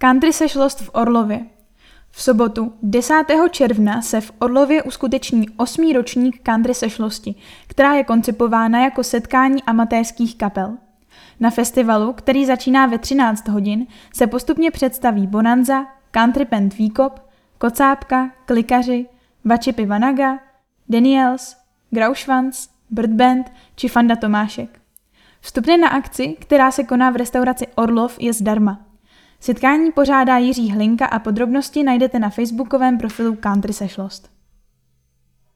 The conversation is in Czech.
Country sešlost v Orlově. V sobotu 10. června se v Orlově uskuteční osmý ročník country sešlosti, která je koncipována jako setkání amatérských kapel. Na festivalu, který začíná ve 13 hodin, se postupně představí Bonanza, Country Band Výkop, Kocápka, Klikaři, Vačipy Vanaga, Daniels, Grauschwanz, Bird Band či Fanda Tomášek. Vstupné na akci, která se koná v restauraci Orlov, je zdarma. Setkání pořádá Jiří Hlinka a podrobnosti najdete na facebookovém profilu Country Sešlost.